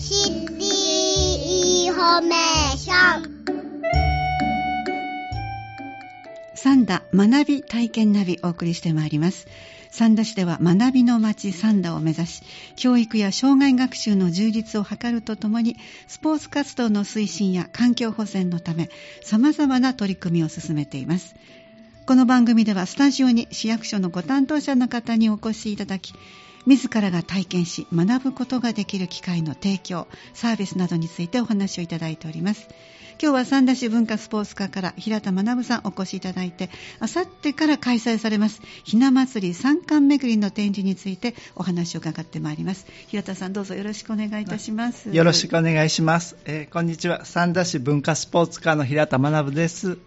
City Information。三田学び体験ナビお送りしてまいります。三田市では学びの街三田を目指し教育や生涯学習の充実を図るとともにスポーツ活動の推進や環境保全のため様々な取り組みを進めています。この番組ではスタジオに市役所のご担当者の方にお越しいただき自らが体験し学ぶことができる機会の提供サービスなどについてお話をいただいております。今日は三田市文化スポーツ課から平田学さんお越しいただいてあさってから開催されますひな祭り三冠巡りの展示についてお話を伺ってまいります。平田さんどうぞよろしくお願いいたします。よろしくお願いします、えーこんにちは。三田市文化スポーツ課の平田学です。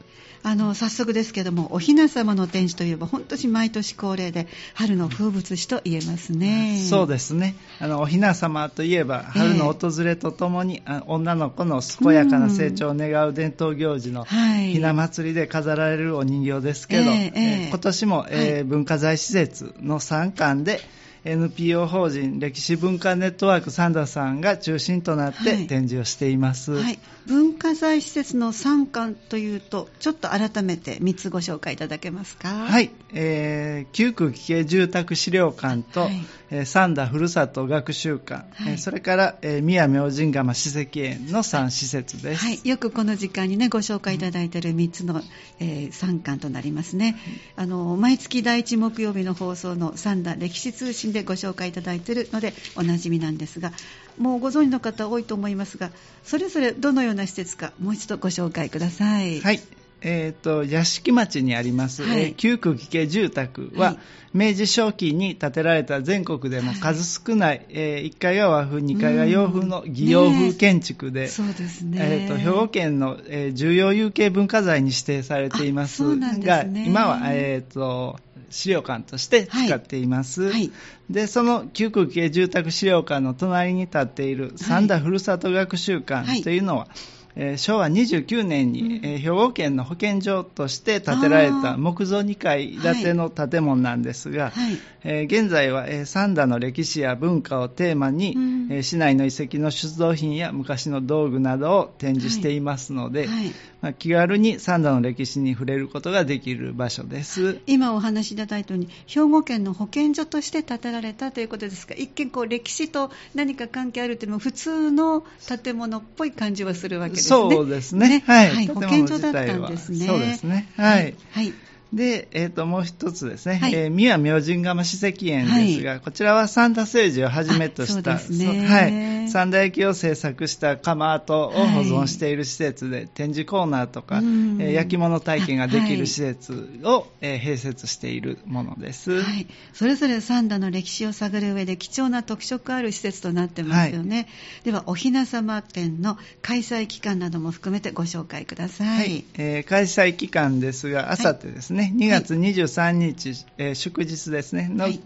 あの早速ですけどもおひな様の展示といえば本当に毎年恒例で春の風物詩と言えますね。そうですね。あのおひな様といえば春の訪れとともに、あ女の子の健やかな成長を願う伝統行事のはい。ひな祭りで飾られるお人形ですけど、ええええ。今年も、えー文化財施設の参観で NPO 法人歴史文化ネットワークサンダさんが中心となっはい。て展示をしています、はい、文化財施設の参観というとちょっと改めて3つご紹介いただけますか？はい、えー、旧区危険住宅資料館と、はい。えー三田ふるさと学習館、はい。えーそれから、えー宮明神窯史跡園の3施設です。はい、よくこの時間にねご紹介いただいている3つの、えー参観となりますね、あの毎月第1木曜日の放送の三田歴史通信でご紹介いただいているのでおなじみなんですがもうご存知の方多いと思いますがそれぞれどのような施設かもう一度ご紹介ください。はい。えー、と屋敷町にあります、はい。えー旧区危険住宅は、はい。明治初期に建てられた全国でも数少ない、え1階が和風2階が洋風の擬洋風建築で、そうですね、えー、と兵庫県の、えー重要有形文化財に指定されていますがね。今は、えー、と資料館として使っています、はい。でその旧区系住宅資料館の隣に立っている三田ふるさと学習はい。館というのは、えー昭和29年に、うん。えー兵庫県の保健所として建てられた木造2階建ての建物なんですが、はい。えー現在は、えー三田の歴史や文化をテーマに、うん。えー市内の遺跡の出土品や昔の道具などを展示していますので、はい。まあ、気軽に三田の歴史に触れることができる場所です。今お話しいただいたように兵庫県の保健所として建てられたということですが一見こう歴史と何か関係あるというのも普通の建物っぽい感じはするわけですね。そうですね。はい。はい、保健所だったんですね。そうですね。はい。はい。で、えっ、と、もう一つですね、はいえー宮明神窯史跡園ですが、こちらは三田政治をはじめとした、あそうですねはい、三田焼を製作した窯跡を保存している施設で、展示コーナーとか、焼き物体験ができる施設を、えー併設しているものです。はい、それぞれ三田の歴史を探る上で貴重な特色ある施設となってますよね、ではおひな様展の開催期間なども含めてご紹介ください、はい、えー開催期間ですが、あさってですね、2月23日、えー祝日ですね、のはい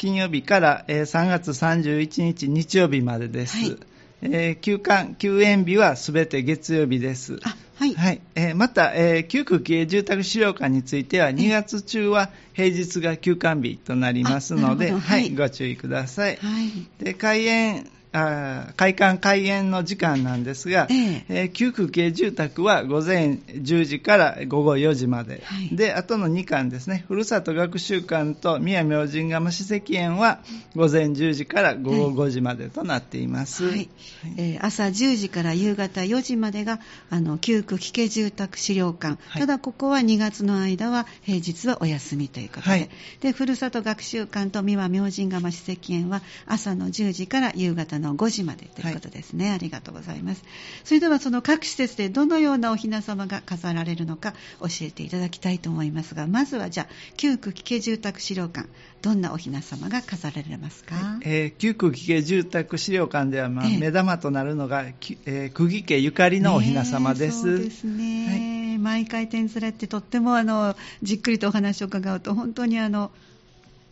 金曜日から、えー3月31日日曜日までです。はい。えー休館、休園日はすべて月曜日です。あはい、はい。えーまた、えー旧区経営住宅資料館については、2月中は平日が休館日となりますので、はい。はい、ご注意ください。はい。で開園開館開園の時間なんですが、ええ。えー旧区系住宅は午前10時から午後4時まで、はい。であとの2館ですね。ふるさと学習館と宮明神窯史跡園は午前10時から午後5時までとなっています、はい。えー朝10時から夕方4時までがあの旧区危険住宅資料館、はい。ただここは2月の間は平日はお休みということで,、はい。でふるさと学習館と三輪明神窯史跡園は朝の10時から夕方の5時までということですね、ありがとうございます。それではその各施設でどのようなおひな様が飾られるのか教えていただきたいと思いますがまずはじゃあ旧区危険住宅資料館どんなおひな様が飾られますか、えー旧区系住宅資料館では、まあええ。目玉となるのが、きえー久木家ゆかりのおひな様です。ねえそうですね、毎回展示されてとってもあのじっくりとお話を伺うと本当にあの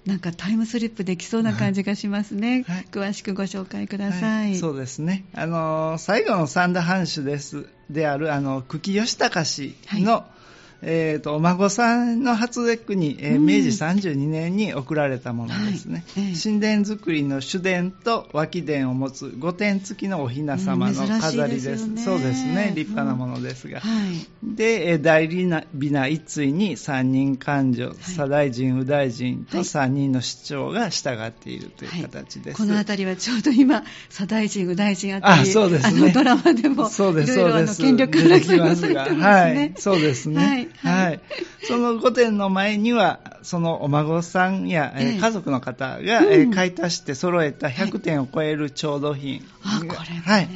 なんかタイムスリップできそうな感じがしますね、はい。詳しくご紹介ください、はい。そうですね。あのー最後の三田藩主ですであるあの久喜義隆氏の、えー、とお孫さんの初節句に、えーうん。明治32年に贈られたものですね、はい。ええ。神殿作りの主殿と脇殿を持つ御殿付きのお雛様の飾りです,、うんですよね。そうですね。立派なものですが、はい。で、えー大理な美な一対に三人官女、左大臣、右大臣と三人の市長が従っているという形です。この辺りはちょうど今、左大臣、右大臣あたり、あそうですね。あのドラマでも、いろいろ。権力争いがされてますはい。ね。、そうですね。はい。その御殿の前には、そのお孫さんや、えーええ家族の方が、うん。えー買い足して揃えた100点を超える調度品。あ、これね。はい。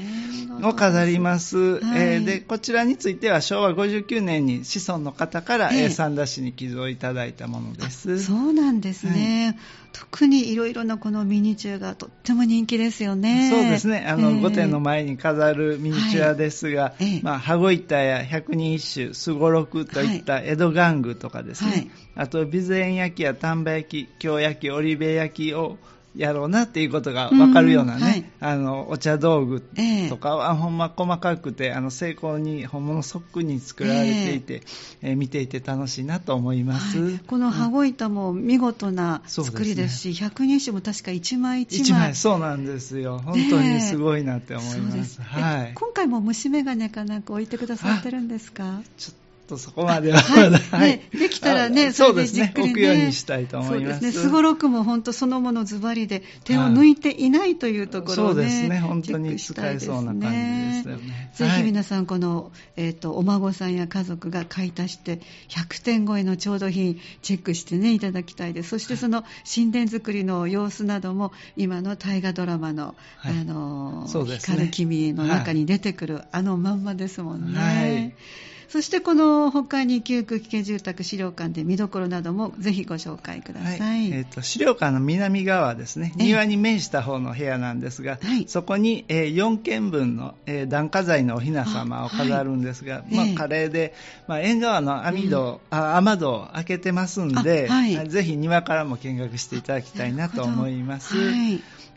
を飾ります、はい。えーでこちらについては昭和59年に子孫の方から、えええー三田市に寄贈いただいたものです。そうなんですね。特にいろいろなこのミニチュアがとっても人気ですよね。そうですね、あの、ええ御殿の前に飾るミニチュアですが、はい。ええ。まあ、羽子板や百人一首、すごろくといった江戸玩具とかですね、はい。あと、備前焼きや丹波焼き、京焼き、織部焼きをやろうなっていうことが分かるようなね、うんはいあの、お茶道具ええとかは、ほんま細かくて、あの、成功に本物そっくりに作られていて、えー見ていて楽しいなと思います。はいこの羽子板も見事な作りですし、百人一首も確か一枚一枚。一枚、そうなんですよ。本当にすごいなって思います。はいえ。今回も虫眼鏡かなんか置いてくださってるんですか？ちょっとそこまでは。はい。ねできたらね、あそれでじっくりね。置くようにしたいと思います。そうですね。すごろくも本当そのものズバリで手を抜いていないというところをね。そうですね。本当に使えそうな感じですよね。ぜひはい。皆さん、この、えっ、と、お孫さんや家族が買い足して、100点超えの調度品、チェックしてね、いただきたいです。そしてその神殿作りの様子なども、今の大河ドラマの、はい。あの、ね。光る君の中に出てくる、あのまんまですもんね。はいそしてこの他に旧区危険住宅資料館で見どころなどもぜひご紹介ください。はい。えーと資料館の南側ですね、ええ庭に面した方の部屋なんですが、はい。そこに、えー4軒分の、えー檀家材のお雛様を飾るんですが、まあはい。ええ華麗で、まあ、縁側の網戸、あ雨戸を開けてますんで、あはい。ぜひ庭からも見学していただきたいなと思います。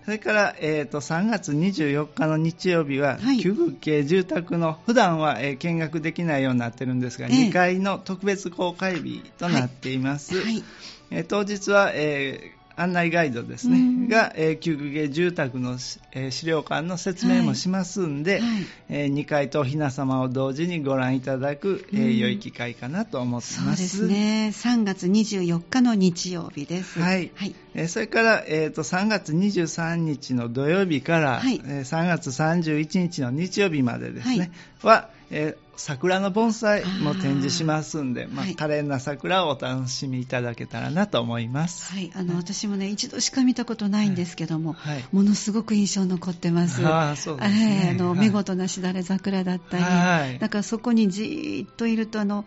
はい。それから、えー、と3月24日の日曜日は、はい旧区系住宅の普段は、えー見学できないようになってるんですが、ええ2階の特別公開日となっています。はい。えー当日は、えー案内ガイドですね、うん。が、えー旧区系住宅の、えー資料館の説明もしますんで、はいはい。え2階とお雛様を同時にご覧いただく、えーうん。良い機会かなと思ってま。そうですすね。3月24日の日曜日です。はい。はい。えーそれから、えー、と3月23日の土曜日から、はい。えー3月31日の日曜日までですね、は、えー桜の盆栽も展示しますんで、まあはい。可憐な桜をお楽しみいただけたらなと思います。はい。あの、私もね、一度しか見たことないんですけども、はい。ものすごく印象残ってます。あーそうですね。ええあの、はい。見事なしだれ桜だったり、はい。だからそこにじーっといると、あの、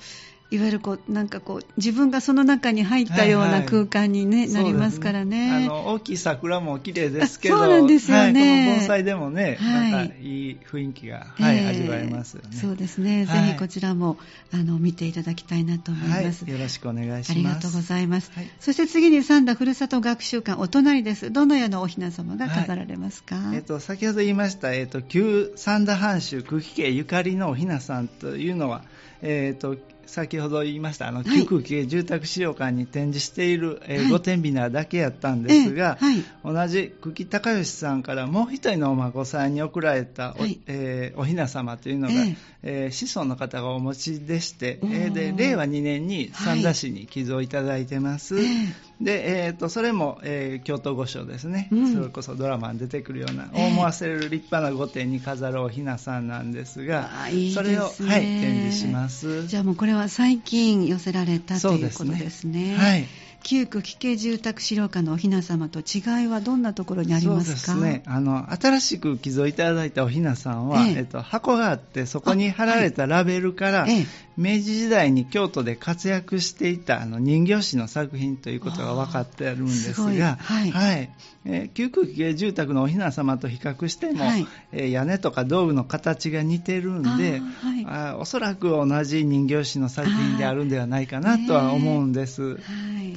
いわゆるこう、なんかこう、自分がその中に入ったようはいはない空間に、ねなりますからね。あの大きい桜も綺麗ですけど、あそうなんですよねはい、この盆栽でもね、はいなんかいい雰囲気が、はいええ味わえますよね。そうですね。はいぜひこちらも、あの、見ていただきたいなと思います。はい、よろしくお願いします。ありがとうございます。はいそして次に三田ふるさと学習館お隣です。どのようなお雛様が飾られますか、えっと、先ほど言いました、えっと、旧三田藩主空気家ゆかりのお雛さんというのは、えっと、先ほど言いました、あの、はい。旧空住宅資料館に展示している、えーはい。御殿ビナーだけやったんですが、ええはい。同じ久喜孝義さんからもう一人のお孫さんに贈られたお,、はい。えーお雛様というのが、ええ。えー子孫の方がお持ちでして、えーで令和2年に三田市に寄贈いただいてます。えで、えー、とそれも、えー京都御所ですね、うん。それこそドラマに出てくるような、ええ。思わせる立派な御殿に飾るお雛さんなんですが、あいいですね。それを、はい、展示します。じゃあもうこれは最近寄せられたということですね。はい旧区危険住宅資料館のお雛様と違いはどんなところにありますか？そうですね。あの、新しく寄贈いただいたお雛さんは、ええ。えっと、箱があって、そこに貼られたラベルから、ええ。明治時代に京都で活躍していたあの人形師の作品ということが分かっているんですが、はい。えー旧区危険住宅のお雛様と比較しても、はい。えー屋根とか道具の形が似てるんで、おそらく同じ人形師の作品であるんではないかなとは思うんです。はい。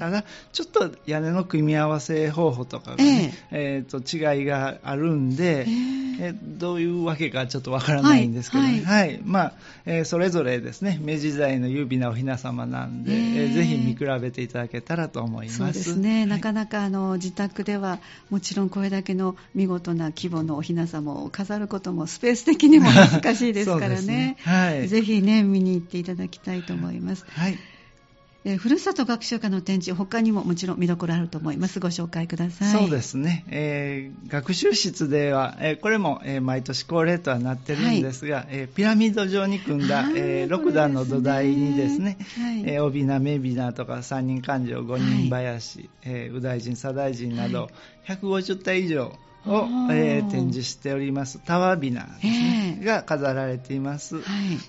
ただ、ちょっと屋根の組み合わせ方法とかがね、えーと違いがあるんで、ええ。どういうわけかちょっとわからないんですけど、ね、はいはい、まあ、えーそれぞれですね、明治時代の優美なお雛様なんで、えーえーぜひ見比べていただけたらと思います。そうですね、はい。なかなかあの自宅ではもちろんこれだけの見事な規模のお雛様を飾ることもスペース的にも難しいですからね。ね。はい。ぜひね見に行っていただきたいと思います、はいえーふるさと学習館の展示他にももちろん見どころあると思います。ご紹介ください。そうですね、えー学習室では、えーこれも、えー毎年恒例とはなってるんですが、えーピラミッド状に組んだ、えこれ6段の土台にですね、はい。えー帯名、目雛とか三人勘定、五人林、えー右大臣、左大臣など、150体以上をあ、ー。えー展示しております、タワビナですね、ええ。が飾られています。はい。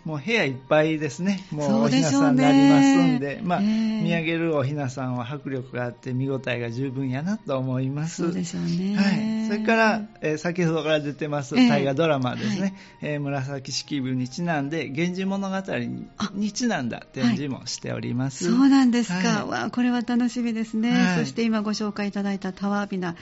もう部屋いっぱいですね、もうおひなさんになりますんで、まあええ。見上げるおひなさんは迫力があって、見応えが十分やなと思います。そうでしょうね。はい、それから、えー先ほどから出てますええ。大河ドラマですね、はい。えー紫式部にちなんで、源氏物語にあにちなんだ展示もしております。そうなんですか、はい。わあこれは楽しみですね、はい。そして今ご紹介いただいたタワービナ、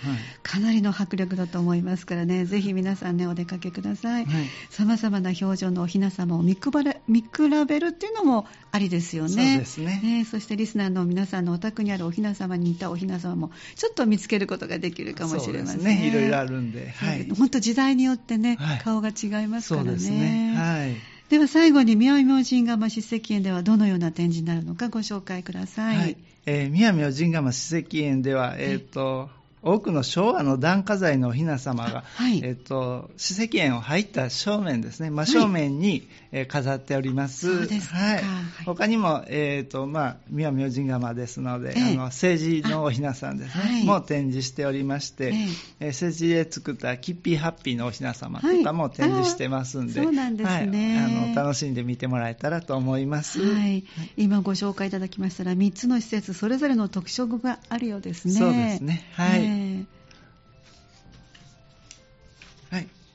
かなりの迫力だと思いますからね。ぜひ皆さんねお出かけください。はい。さまざまな表情のお雛様を見比べ見比べるっていうのもありですよね。そうですね。そしてリスナーの皆さんのお宅にあるお雛様に似たお雛様もちょっと見つけることができるかもしれませんそうですね、いろいろあるんで、はい。本当時代によってね、はい。顔が違いますからね。そうですね、はい。では最後に宮城明神釜史跡園ではどのような展示になるのかご紹介ください。はい。えー宮明神釜史跡園では、えーと多くの昭和の檀家財のお雛様が、はい。えー、と史跡園を入った正面ですね、真正面に、えー飾っております。そうですか。はい。はい。他にも、えーとまあ、宮明神釜ですので、ええ。あの政治のお雛さんですね、はい。もう展示しておりまして、ええ。えー政治で作ったキッピーハッピーのお雛様とかも展示してますんで、はいあそうなんですね。はい。あの楽しんで見てもらえたらと思います。はい、今ご紹介いただきましたら3つの施設それぞれの特色があるようですね。そうですね。はいえは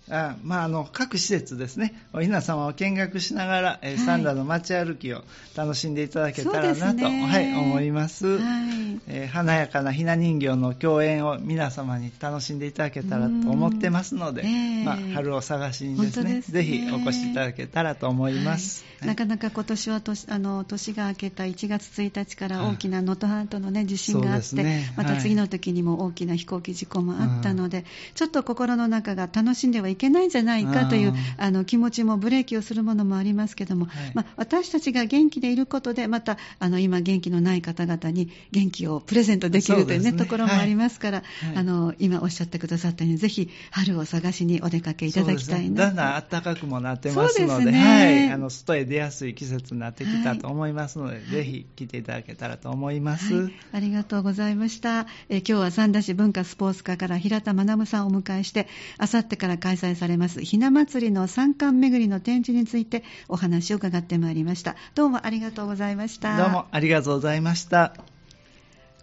あまあ、あの各施設ですね、おひな様を見学しながら、えーはい。三田の街歩きを楽しんでいただけたらなと、そうですね。はい、思います、ーはい。えー華やかなひな人形の共演を皆様に楽しんでいただけたらと思ってますので、うんええ。まあ、春を探しにですねね。ぜひお越しいただけたらと思います。はい。なかなか今年は年あの年が明けた1月1日から大きな能登半島の、ね、地震があって、ね。またはい。次の時にも大きな飛行機事故もあったので、ちょっと心の中が楽しんではいけないんじゃないかというああの気持ちもブレーキをするものもありますけども、はい。まあ、私たちが元気でいることでまたあの今元気のない方々に元気をプレゼントできるという、ねねところもありますから、はい。あの今おっしゃってくださったようにぜひ春を探しにお出かけいただきたいなね。だんだん暖かくもなってますのでね。はい、あの外へ出やすい季節になってきたと思いますので、ぜひ来ていただけたらと思います。はい、ありがとうございました。えー今日は三田市文化スポーツ課から平田学さんをお迎えして、あさってから開催されますひな祭りの三冠巡りの展示についてお話を伺ってまいりました。どうもありがとうございました。どうもありがとうございました。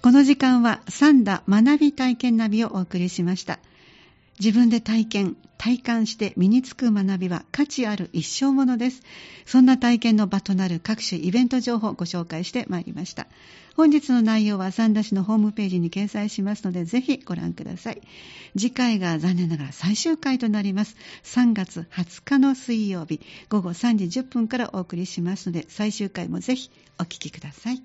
この時間は三田学び体験ナビをお送りしました。自分で体験、体感して身につく学びは価値ある一生ものです。そんな体験の場となる各種イベント情報をご紹介してまいりました。本日の内容は三田市のホームページに掲載しますので、ぜひご覧ください。次回が残念ながら最終回となります。3月20日の水曜日、午後3時10分からお送りしますので、最終回もぜひお聞きください。